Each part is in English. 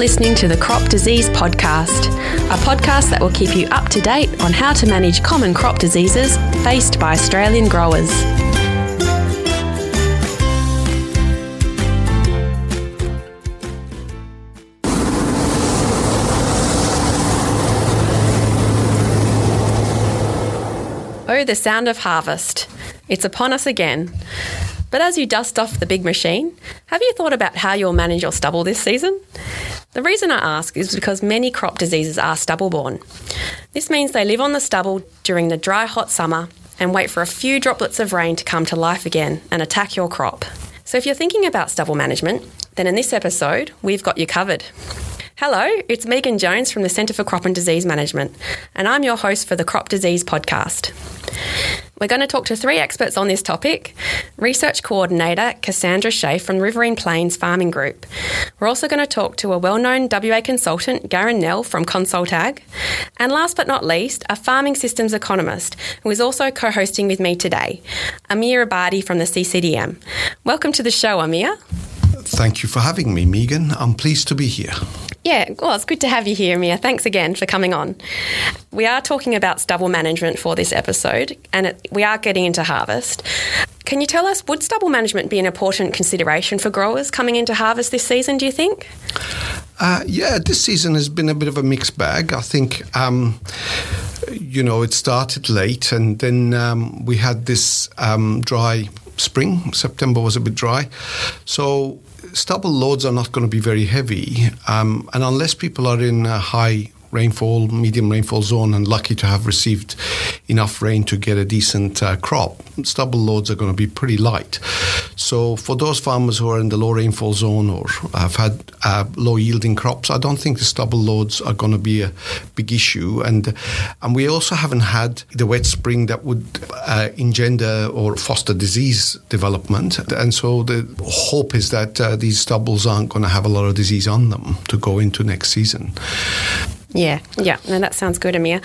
listening to the Crop Disease Podcast, a podcast that will keep you up to date on how to manage common crop diseases faced by Australian growers. Oh, the sound of harvest. It's upon us again. But as you dust off the big machine, have you thought about how you'll manage your stubble this season? The reason I ask is because many crop diseases are stubble borne. This means they live on the stubble during the dry, hot summer and wait for a few droplets of rain to come to life again and attack your crop. So if you're thinking about stubble management, then in this episode, we've got you covered. Hello, it's Megan Jones from the Centre for Crop and Disease Management, and I'm your host for the Crop Disease Podcast. We're going to talk to three experts on this topic Research Coordinator Cassandra Schefe from Riverine Plains Farming Group. We're also going to talk to a well known WA consultant, Garren Knell from Consult Ag. And last but not least, a farming systems economist who is also co hosting with me today, Amir Abadi from the CCDM. Welcome to the show, Amir. Thank you for having me, Megan. I'm pleased to be here. Yeah, well, it's good to have you here, Amir. Thanks again for coming on. We are talking about stubble management for this episode, and it, we are getting into harvest. Can you tell us, would stubble management be an important consideration for growers coming into harvest this season, do you think? Uh, yeah, this season has been a bit of a mixed bag. I think, um, you know, it started late, and then um, we had this um, dry spring. September was a bit dry. So stubble loads are not going to be very heavy, um, and unless people are in a high rainfall, medium rainfall zone, and lucky to have received enough rain to get a decent uh, crop, stubble loads are going to be pretty light. So, for those farmers who are in the low rainfall zone or have had uh, low yielding crops, I don't think the stubble loads are going to be a big issue. And and we also haven't had the wet spring that would uh, engender or foster disease development. And so the hope is that uh, these stubbles aren't going to have a lot of disease on them to go into next season. Yeah, yeah, no, that sounds good, Amir.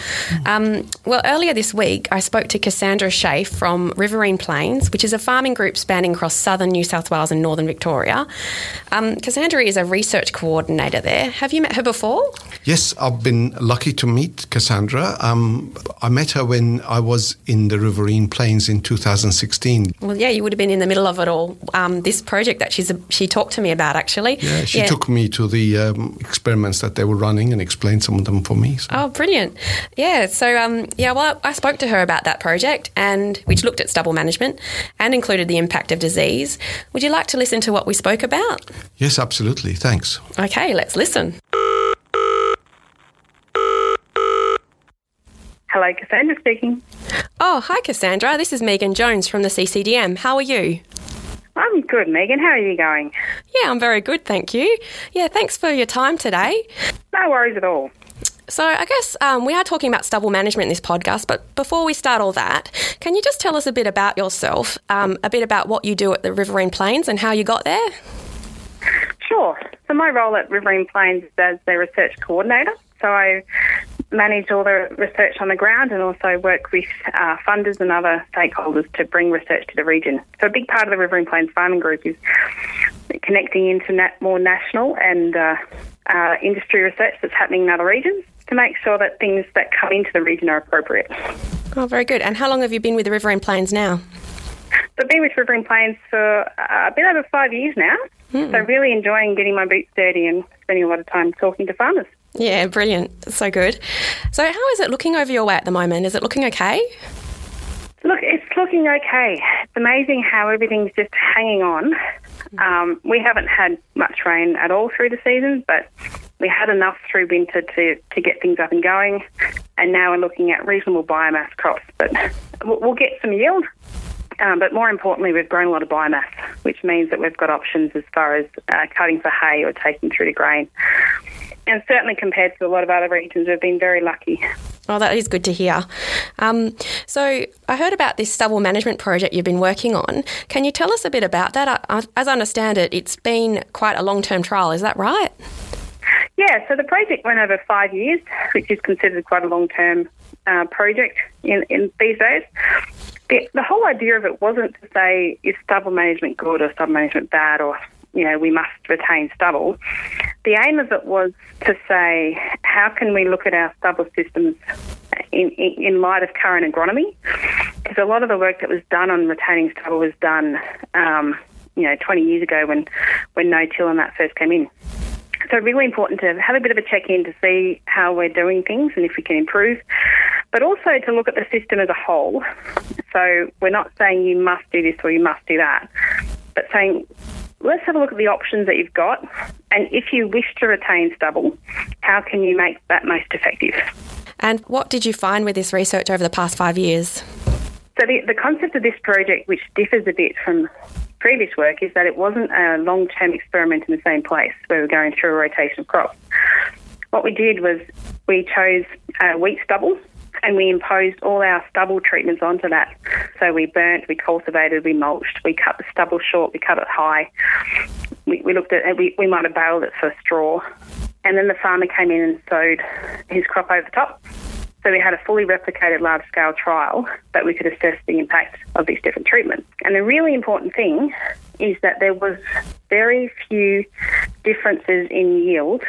Um, well, earlier this week, I spoke to Cassandra Schefe from Riverine Plains, which is a farming group spanning across southern New South Wales and northern Victoria. Um, Cassandra is a research coordinator there. Have you met her before? Yes, I've been lucky to meet Cassandra. Um, I met her when I was in the Riverine Plains in 2016. Well, yeah, you would have been in the middle of it all. Um, this project that she's a, she talked to me about, actually. Yeah, she yeah. took me to the um, experiments that they were running and explained some of them for me. So. Oh, brilliant! Yeah, so um, yeah, well, I spoke to her about that project, and which looked at stubble management and included the impact of disease. Would you like to listen to what we spoke about? Yes, absolutely. Thanks. Okay, let's listen. Hello, Cassandra speaking. Oh, hi, Cassandra. This is Megan Jones from the CCDM. How are you? I'm good, Megan. How are you going? Yeah, I'm very good, thank you. Yeah, thanks for your time today. No worries at all. So, I guess um, we are talking about stubble management in this podcast, but before we start all that, can you just tell us a bit about yourself, um, a bit about what you do at the Riverine Plains and how you got there? Sure. So, my role at Riverine Plains is as the research coordinator. So, I manage all the research on the ground and also work with uh, funders and other stakeholders to bring research to the region. So, a big part of the Riverine Plains Farming Group is connecting into more national and uh, uh, industry research that's happening in other regions to make sure that things that come into the region are appropriate. Oh, very good. And how long have you been with the Riverine Plains now? So I've been with Riverine Plains for uh, a bit over five years now. Mm. So really enjoying getting my boots dirty and spending a lot of time talking to farmers. Yeah, brilliant. So good. So how is it looking over your way at the moment? Is it looking okay? Look, it's looking okay. It's amazing how everything's just hanging on. Um, we haven't had much rain at all through the season, but we had enough through winter to, to get things up and going. And now we're looking at reasonable biomass crops, but we'll get some yield. Um, but more importantly, we've grown a lot of biomass, which means that we've got options as far as uh, cutting for hay or taking through to grain. And certainly compared to a lot of other regions, we've been very lucky. Oh, that is good to hear. Um, so, I heard about this stubble management project you've been working on. Can you tell us a bit about that? As I understand it, it's been quite a long term trial, is that right? Yeah, so the project went over five years, which is considered quite a long term uh, project in, in these days. The, the whole idea of it wasn't to say is stubble management good or stubble management bad or you know we must retain stubble. the aim of it was to say, how can we look at our stubble systems in, in, light of current agronomy? Because a lot of the work that was done on retaining stubble was done, um, you know, 20 years ago when, when no-till and that first came in. So really important to have a bit of a check-in to see how we're doing things and if we can improve, but also to look at the system as a whole. So we're not saying you must do this or you must do that, but saying let's have a look at the options that you've got, and if you wish to retain stubble, how can you make that most effective? And what did you find with this research over the past five years? So the, the concept of this project, which differs a bit from previous work, is that it wasn't a long-term experiment in the same place where we're going through a rotation of crops. What we did was we chose uh, wheat stubble and we imposed all our stubble treatments onto that. So we burnt, we cultivated, we mulched, we cut the stubble short, we cut it high. We, we looked at, we, we might have baled it for straw. And then the farmer came in and sowed his crop over top. So we had a fully replicated large scale trial that we could assess the impact of these different treatments. And the really important thing is that there was very few differences in yield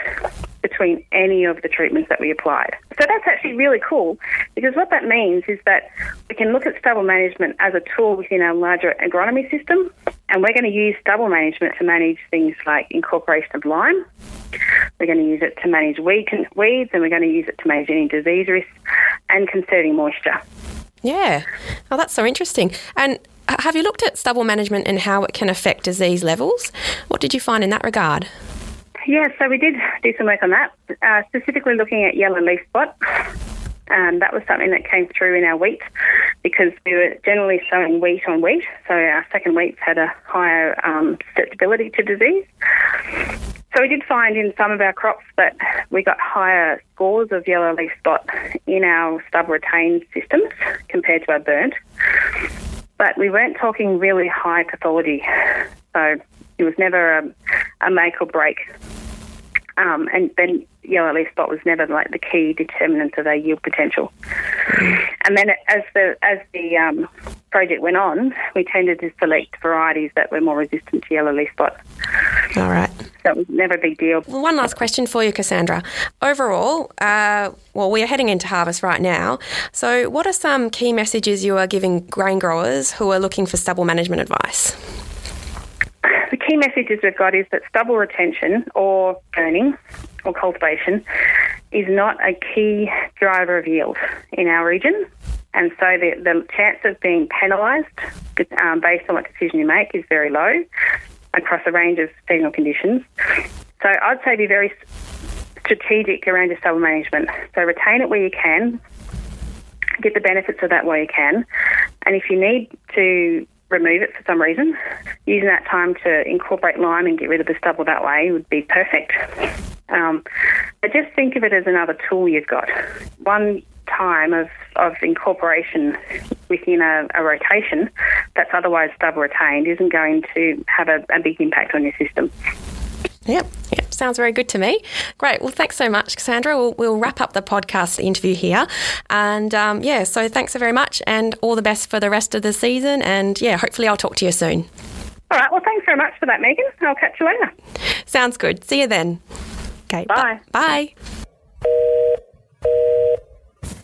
between any of the treatments that we applied. So that's actually really cool because what that means is that we can look at stubble management as a tool within our larger agronomy system and we're going to use stubble management to manage things like incorporation of lime. We're going to use it to manage weeds and we're going to use it to manage any disease risks and conserving moisture. Yeah. Oh, that's so interesting. And have you looked at stubble management and how it can affect disease levels? What did you find in that regard? Yeah, so we did do some work on that, uh, specifically looking at yellow leaf spot. Um, that was something that came through in our wheat because we were generally sowing wheat on wheat, so our second wheats had a higher um, susceptibility to disease. So we did find in some of our crops that we got higher scores of yellow leaf spot in our stub retained systems compared to our burnt. But we weren't talking really high pathology. So it was never a, a make or break. Um, and then yellow leaf spot was never like the key determinant of our yield potential. And then as the as the um, project went on, we tended to select varieties that were more resistant to yellow leaf spot. All right. So it was never a big deal. Well, one last question for you, Cassandra. Overall, uh, well, we are heading into harvest right now. So, what are some key messages you are giving grain growers who are looking for stubble management advice? Key messages we've got is that stubble retention or burning or cultivation is not a key driver of yield in our region. And so the, the chance of being penalised um, based on what decision you make is very low across a range of seasonal conditions. So I'd say be very strategic around your stubble management. So retain it where you can, get the benefits of that where you can, and if you need to remove it for some reason, using that time to incorporate lime and get rid of the stubble that way would be perfect. Um, but just think of it as another tool you've got. One time of, of incorporation within a, a rotation that's otherwise stubble retained isn't going to have a, a big impact on your system. Yep. Yep. Sounds very good to me. Great. Well, thanks so much, Cassandra. We'll, we'll wrap up the podcast interview here. And um, yeah, so thanks so very much and all the best for the rest of the season. And yeah, hopefully I'll talk to you soon. All right. Well, thanks very much for that, Megan. I'll catch you later. Sounds good. See you then. Okay. Bye. Bye.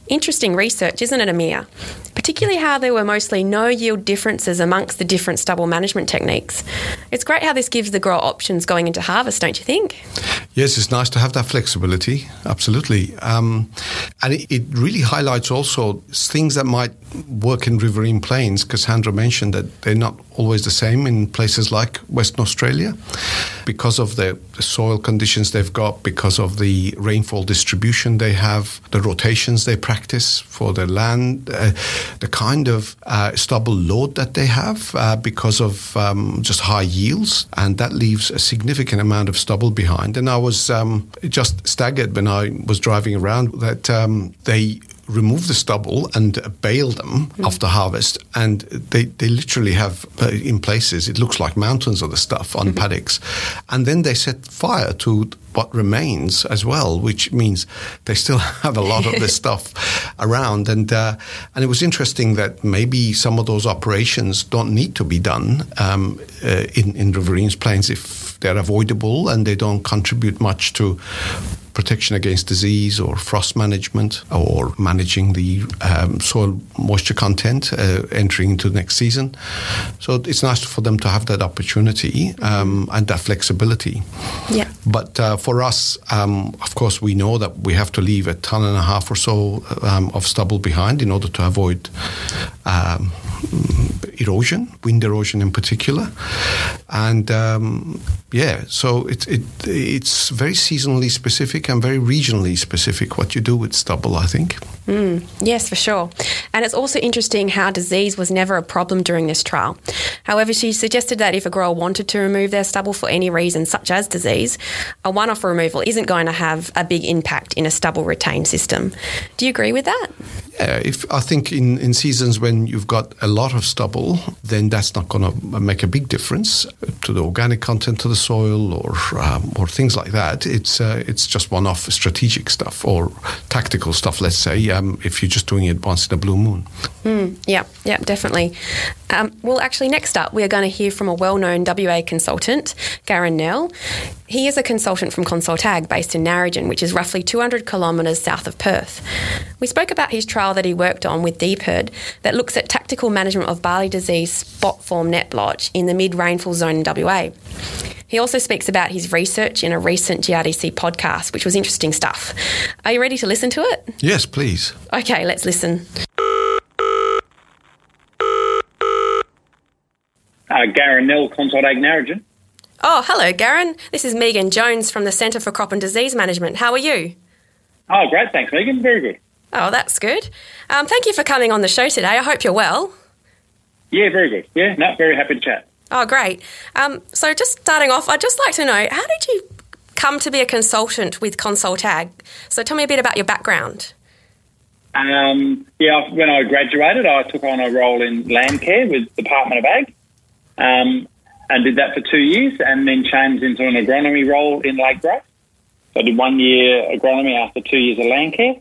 Interesting research, isn't it, Amir? Particularly how there were mostly no yield differences amongst the different stubble management techniques. It's great how this gives the grower options going into harvest, don't you think? Yes, it's nice to have that flexibility, absolutely. Um, and it, it, really highlights also things that might work in riverine plains. Cassandra mentioned that they're not always the same in places like Western Australia because of the, the soil conditions they've got, because of the rainfall distribution they have, the rotations they practice for their land, uh, the kind of uh, stubble load that they have uh, because of um, just high yields. And that leaves a significant amount of stubble behind. And I was um, just staggered when I was driving around that um, they remove the stubble and bale them mm. after harvest. And they, they literally have, uh, in places, it looks like mountains of the stuff on mm-hmm. paddocks. And then they set fire to what remains as well, which means they still have a lot of this stuff around. And uh, and it was interesting that maybe some of those operations don't need to be done um, uh, in in riverine plains if they're avoidable and they don't contribute much to protection against disease or frost management or managing the um, soil moisture content uh, entering into the next season. So it's nice for them to have that opportunity um, and that flexibility. Yeah. But uh, for us, um, of course, we know that we have to leave a ton and a half or so um, of stubble behind in order to avoid um, erosion, wind erosion in particular, and um, yeah, so it, it it's very seasonally specific and very regionally specific what you do with stubble. I think. Mm, yes, for sure. And it's also interesting how disease was never a problem during this trial. However, she suggested that if a grower wanted to remove their stubble for any reason, such as disease, a one off removal isn't going to have a big impact in a stubble retain system. Do you agree with that? Yeah, if I think in, in seasons when you've got a lot of stubble, then that's not going to make a big difference to the organic content of the soil or um, or things like that. It's uh, it's just one-off strategic stuff or tactical stuff. Let's say um, if you're just doing it once in a blue moon. Mm, yeah, yeah, definitely. Um, well, actually, next up, we are going to hear from a well-known WA consultant, Garren Knell. He is a consultant from Consult Ag based in Narrogin, which is roughly 200 kilometres south of Perth. We spoke about his trial that he worked on with DPIRD that looks at tactical management of barley disease spot form net blotch in the mid rainfall zone in WA. He also speaks about his research in a recent GRDC podcast, which was interesting stuff. Are you ready to listen to it? Yes, please. Okay, let's listen. Uh, Garren Knell, Consult Ag Narrogin. Oh, hello, Garren. This is Megan Jones from the Centre for Crop and Disease Management. How are you? Oh, great. Thanks, Megan. Very good. Oh, that's good. Um, thank you for coming on the show today. I hope you're well. Yeah, very good. Yeah, no, very happy to chat. Oh, great. Um, so, just starting off, I'd just like to know how did you come to be a consultant with Consult Ag? So, tell me a bit about your background. Um, yeah, when I graduated, I took on a role in land care with Department of Ag. Um, and did that for two years and then changed into an agronomy role in Lake Grace. So I did one year agronomy after two years of land care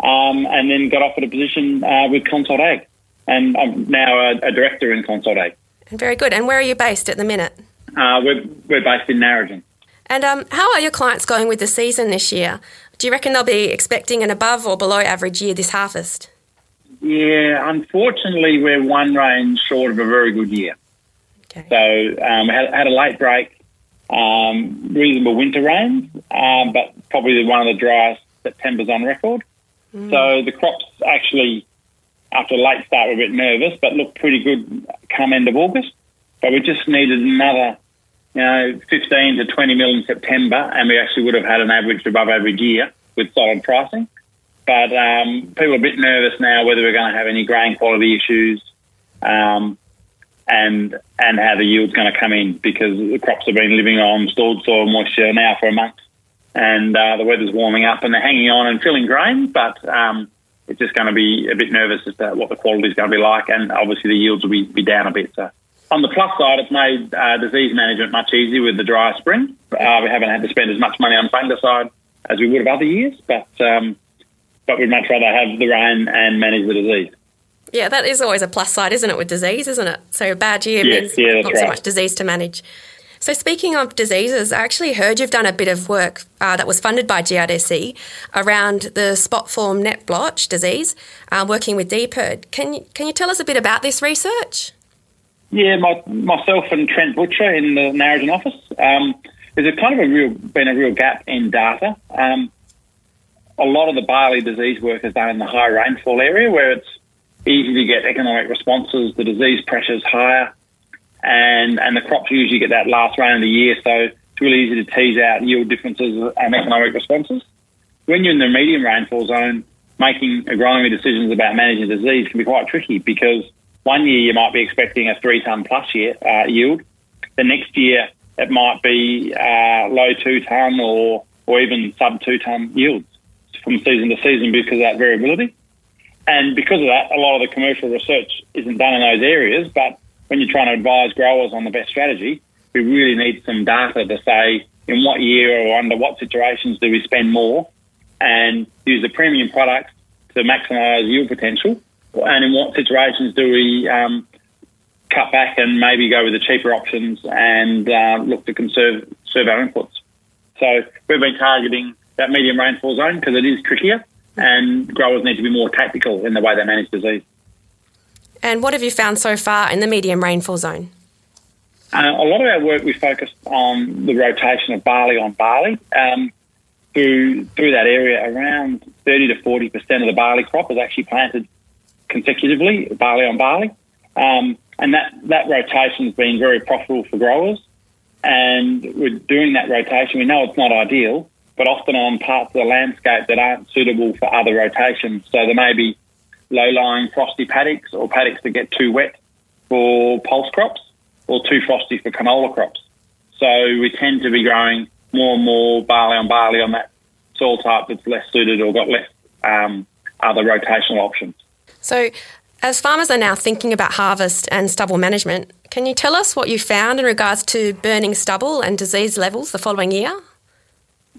um, and then got offered a position uh, with Consult Ag. And I'm now a, a, director in Consult Ag. Very good. And where are you based at the minute? Uh, we're, we're based in Narrogin. And um, how are your clients going with the season this year? Do you reckon they'll be expecting an above or below average year this harvest? Yeah, unfortunately, we're one range short of a very good year. Okay. So um, had, had a late break, um, reasonable winter rains, um, but probably one of the driest September's on record. Mm. So the crops actually, after a late start, we're a bit nervous, but looked pretty good come end of August. But we just needed another, you know, 15 to 20 mil in September, and we actually would have had an average above average year with solid pricing. But um, people are a bit nervous now whether we're going to have any grain quality issues. Um, and and how the yield's going to come in because the crops have been living on stored soil moisture now for a month, and uh, the weather's warming up and they're hanging on and filling grain, but um, it's just going to be a bit nervous as to what the quality is going to be like, and obviously the yields will be, be down a bit. So on the plus side, it's made uh, disease management much easier with the dry spring. Uh, we haven't had to spend as much money on fungicide as we would have other years, but um, but we'd much rather have the rain and manage the disease. Yeah, that is always a plus side, isn't it, with disease, isn't it? So a bad year yes, means yeah, not right. so much disease to manage. So speaking of diseases, I actually heard you've done a bit of work uh, that was funded by GRDC around the spot form net blotch disease, uh, working with DPIRD. Can you, can you tell us a bit about this research? Yeah, my, myself and Trent Butcher in the Narrogin office. Um, there's a kind of a real been a real gap in data. Um, a lot of the barley disease work is done in the high rainfall area where it's easy to get economic responses. The disease pressure is higher, and and the crops usually get that last rain of the year, so it's really easy to tease out yield differences and economic responses. When you're in the medium rainfall zone, making agronomy decisions about managing disease can be quite tricky because one year you might be expecting a three ton plus year uh, yield, the next year it might be uh, low two ton or or even sub two ton yields from season to season because of that variability. And because of that, a lot of the commercial research isn't done in those areas. But when you're trying to advise growers on the best strategy, we really need some data to say in what year or under what situations do we spend more and use the premium products to maximise yield potential, and in what situations do we um, cut back and maybe go with the cheaper options and uh, look to conserve, conserve our inputs. So we've been targeting that medium rainfall zone because it is trickier and growers need to be more tactical in the way they manage disease. And what have you found so far in the medium rainfall zone? Uh, a lot of our work we focused on the rotation of barley on barley. Um, through through that area, around 30 to 40 percent of the barley crop is actually planted consecutively, barley on barley, um, and that that rotation has been very profitable for growers. And we're doing that rotation. We know it's not ideal, but often on parts of the landscape that aren't suitable for other rotations. So there may be low-lying frosty paddocks or paddocks that get too wet for pulse crops or too frosty for canola crops. So we tend to be growing more and more barley on barley on that soil type that's less suited or got less um, other rotational options. So, as farmers are now thinking about harvest and stubble management, can you tell us what you found in regards to burning stubble and disease levels the following year?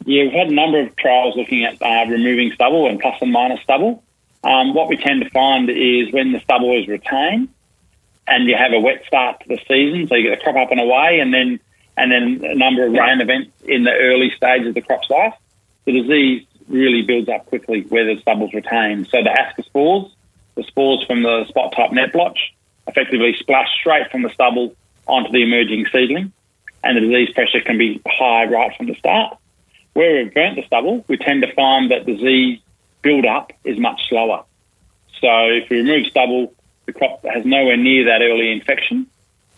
Yeah, we've had a number of trials looking at uh, removing stubble and plus and minus stubble. Um, what we tend to find is when the stubble is retained and you have a wet start to the season, so you get the crop up and away, and then and then a number of rain events in the early stage of the crop's life, the disease really builds up quickly where the stubble's retained. So the ascospores, the spores from the spot type net blotch, effectively splash straight from the stubble onto the emerging seedling, and the disease pressure can be high right from the start. Where we've burnt the stubble, we tend to find that disease build up is much slower. So if we remove stubble, the crop has nowhere near that early infection,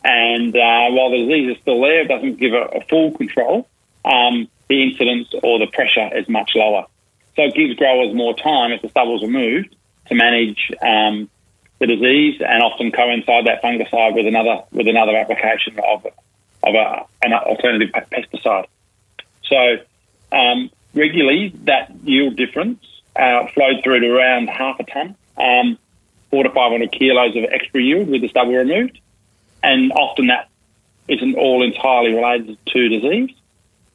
and uh, while the disease is still there, it doesn't give a, a full control. Um, the incidence or the pressure is much lower. So it gives growers more time if the stubble's removed to manage um, the disease and often coincide that fungicide with another with another application of of a, an alternative pesticide. So um, regularly, that yield difference uh, flowed through to around half a tonne, um, four to five hundred kilos of extra yield with the stubble removed and often that isn't all entirely related to disease.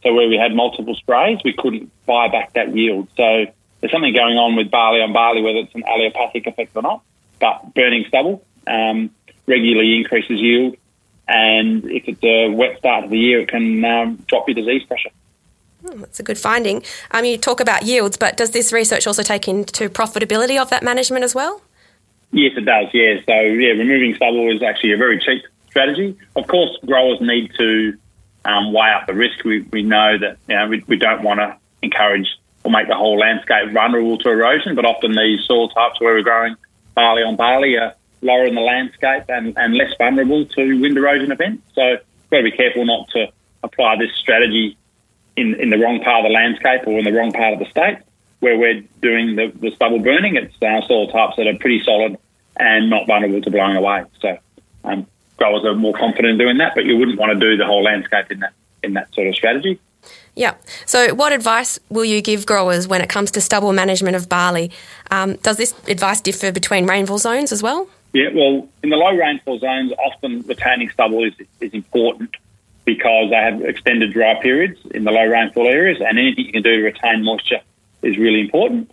So where we had multiple sprays, we couldn't buy back that yield. So there's something going on with barley on barley, whether it's an allelopathic effect or not. But burning stubble um, regularly increases yield, and if it's a wet start of the year, it can um, drop your disease pressure. Oh, that's a good finding. Um, you talk about yields, but does this research also take into profitability of that management as well? Yes, it does. Yeah. So yeah, removing stubble is actually a very cheap strategy. Of course, growers need to um, weigh up the risk. We, we know that you know, we, we don't want to encourage or make the whole landscape vulnerable to erosion, but often these soil types where we're growing barley on barley are lower in the landscape and, and less vulnerable to wind erosion events. So we've got to be careful not to apply this strategy in, in the wrong part of the landscape or in the wrong part of the state where we're doing the, the stubble burning. It's uh, soil types that are pretty solid and not vulnerable to blowing away. So um, growers are more confident in doing that, but you wouldn't want to do the whole landscape in that in that sort of strategy. Yeah. So, what advice will you give growers when it comes to stubble management of barley? Um, does this advice differ between rainfall zones as well? Yeah. Well, in the low rainfall zones, often retaining stubble is is important because they have extended dry periods in the low rainfall areas, and anything you can do to retain moisture is really important.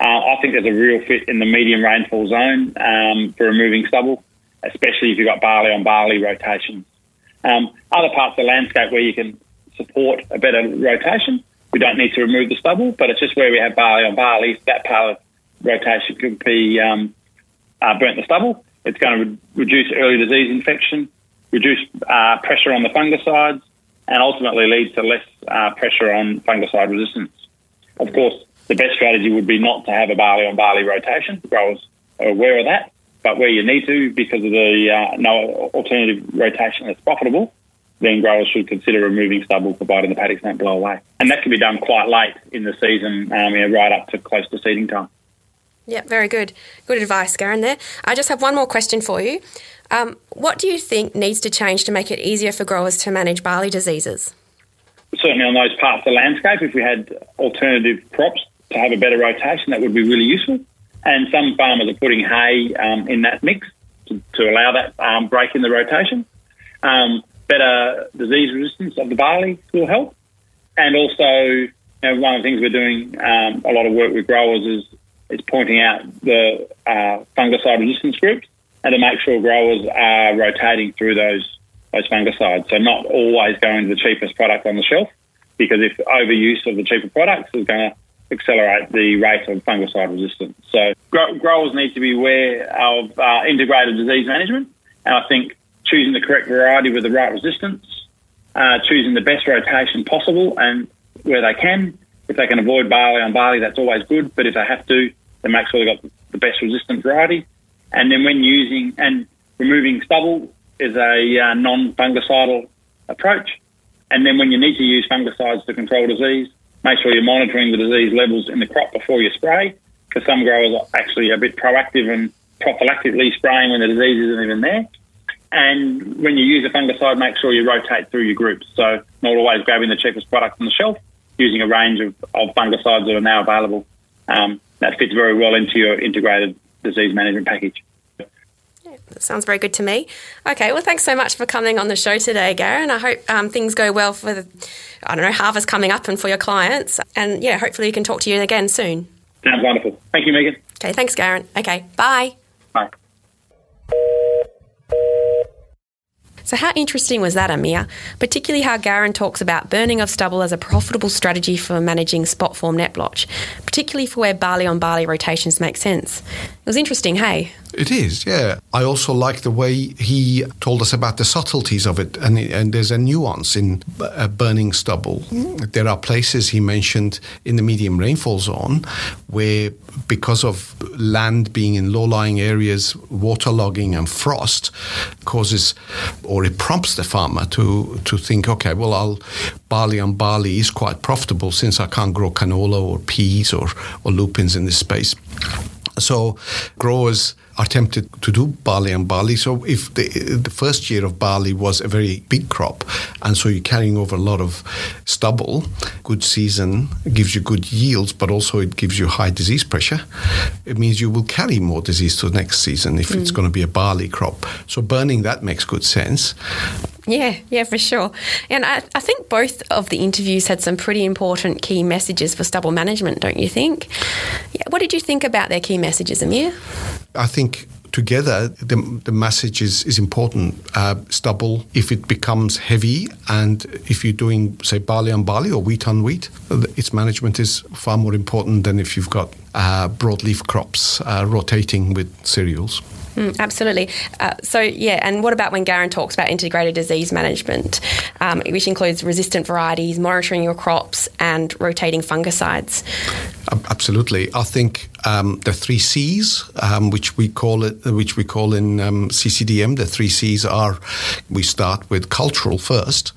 Uh, I think there's a real fit in the medium rainfall zone um, for removing stubble especially if you've got barley on barley rotations. Um, other parts of the landscape where you can support a better rotation, we don't need to remove the stubble, but it's just where we have barley on barley, that part of rotation could be um, uh, burnt the stubble. It's going to re- reduce early disease infection, reduce uh, pressure on the fungicides, and ultimately lead to less uh, pressure on fungicide resistance. Of course, the best strategy would be not to have a barley on barley rotation. Growers are aware of that, but where you need to, because of the uh, no alternative rotation that's profitable, then growers should consider removing stubble, providing the paddocks don't blow away. And that can be done quite late in the season, um, right up to close to seeding time. Yeah, very good. Good advice, Garren, there. I just have one more question for you. Um, what do you think needs to change to make it easier for growers to manage barley diseases? Certainly on those parts of the landscape, if we had alternative crops to have a better rotation, that would be really useful. And some farmers are putting hay um, in that mix to, to allow that um, break in the rotation. Um, better disease resistance of the barley will help. And also, you know, one of the things we're doing um, a lot of work with growers is is pointing out the uh, fungicide resistance groups and to make sure growers are rotating through those those fungicides. So not always going to the cheapest product on the shelf, because if overuse of the cheaper products is going to accelerate the rate of fungicide resistance. So growers need to be aware of uh, integrated disease management, and I think choosing the correct variety with the right resistance, uh, choosing the best rotation possible, and where they can, if they can avoid barley on barley, that's always good. But if they have to, then make sure they've got the best resistant variety. And then when using and removing stubble is a uh, non-fungicidal approach. And then when you need to use fungicides to control disease, make sure you're monitoring the disease levels in the crop before you spray, because some growers are actually a bit proactive and prophylactically spraying when the disease isn't even there. And when you use a fungicide, make sure you rotate through your groups. So not always grabbing the cheapest product on the shelf, using a range of, of fungicides that are now available. Um, that fits very well into your integrated disease management package. Yeah, that sounds very good to me. Okay, well, thanks so much for coming on the show today, Garren. I hope um, things go well for the, I don't know, harvest coming up and for your clients. And yeah, hopefully we can talk to you again soon. Sounds wonderful. Thank you, Megan. Okay, thanks, Garren. Okay, bye. Bye. So, how interesting was that, Amir? Particularly how Garren talks about burning of stubble as a profitable strategy for managing spot form net blotch, particularly for where barley on barley rotations make sense. It was interesting, hey? It is, yeah. I also like the way he told us about the subtleties of it, and, and there's a nuance in uh, burning stubble. There are places he mentioned in the medium rainfall zone where, because of land being in low lying areas, waterlogging and frost causes or it prompts the farmer to, to think, okay, well, I'll barley on barley is quite profitable since I can't grow canola or peas or, or lupins in this space. So growers are tempted to do barley and barley. So if the, the first year of barley was a very big crop, and so you're carrying over a lot of stubble, good season gives you good yields, but also it gives you high disease pressure. It means you will carry more disease to the next season if mm. it's going to be a barley crop. So burning that makes good sense. Yeah, yeah, for sure. And I, I think both of the interviews had some pretty important key messages for stubble management, don't you think? Yeah, what did you think about their key messages, Amir? I think together the, the message is, is important. Uh, stubble, if it becomes heavy and if you're doing, say, barley on barley or wheat on wheat, its management is far more important than if you've got uh, broadleaf crops uh, rotating with cereals. Mm, absolutely. Uh, so, yeah, and what about when Garren talks about integrated disease management, um, which includes resistant varieties, monitoring your crops, and rotating fungicides? Absolutely. I think um, the three C's, um, which we call it, which we call in um, CCDM, the three C's are we start with cultural first,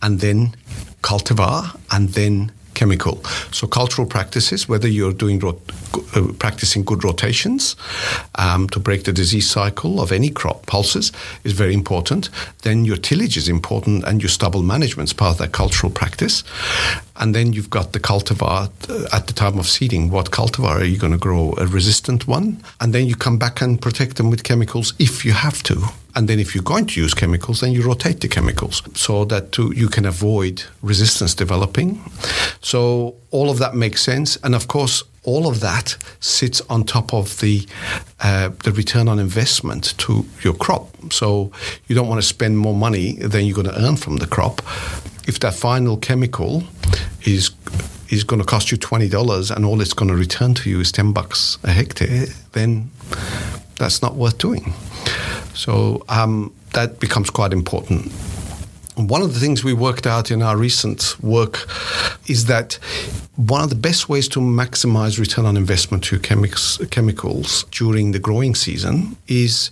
and then cultivar, and then chemical. So cultural practices, whether you're doing rot- uh, practicing good rotations um, to break the disease cycle of any crop pulses, is very important. Then your tillage is important, and your stubble management is part of that cultural practice. And then you've got the cultivar uh, at the time of seeding. What cultivar are you going to grow? A resistant one, and then you come back and protect them with chemicals if you have to. And then if you're going to use chemicals, then you rotate the chemicals so that to, you can avoid resistance developing. So all of that makes sense. And of course, all of that sits on top of the uh, the return on investment to your crop. So you don't want to spend more money than you're going to earn from the crop. If that final chemical is is going to cost you twenty dollars and all it's going to return to you is ten bucks a hectare, then that's not worth doing. So um, that becomes quite important. One of the things we worked out in our recent work is that one of the best ways to maximize return on investment to chemicals during the growing season is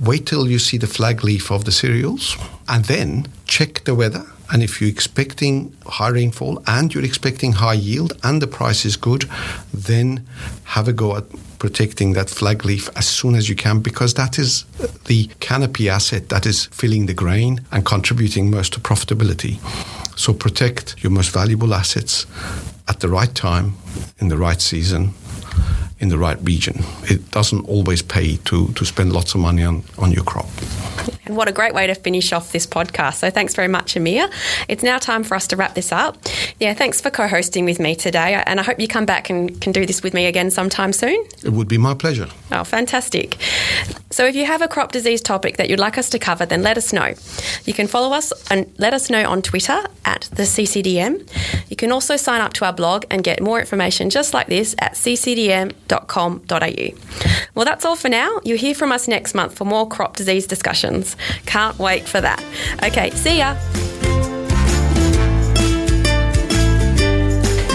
wait till you see the flag leaf of the cereals and then check the weather and if you're expecting high rainfall and you're expecting high yield and the price is good, then have a go at protecting that flag leaf as soon as you can because that is the canopy asset that is filling the grain and contributing most to profitability. So protect your most valuable assets at the right time, in the right season, in the right region. It doesn't always pay to, to spend lots of money on, on your crop. And what a great way to finish off this podcast. So thanks very much, Amir. It's now time for us to wrap this up. Yeah, thanks for co hosting with me today. And I hope you come back and can do this with me again sometime soon. It would be my pleasure. Oh, fantastic. So if you have a crop disease topic that you'd like us to cover, then let us know. You can follow us and let us know on Twitter at the CCDM. You can also sign up to our blog and get more information just like this at ccdm.com.au. Well, that's all for now. You'll hear from us next month for more crop disease discussions. Can't wait for that. Okay, see ya.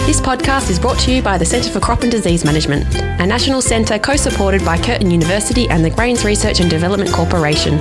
This podcast is brought to you by the Centre for Crop and Disease Management, a national centre co supported by Curtin University and the Grains Research and Development Corporation.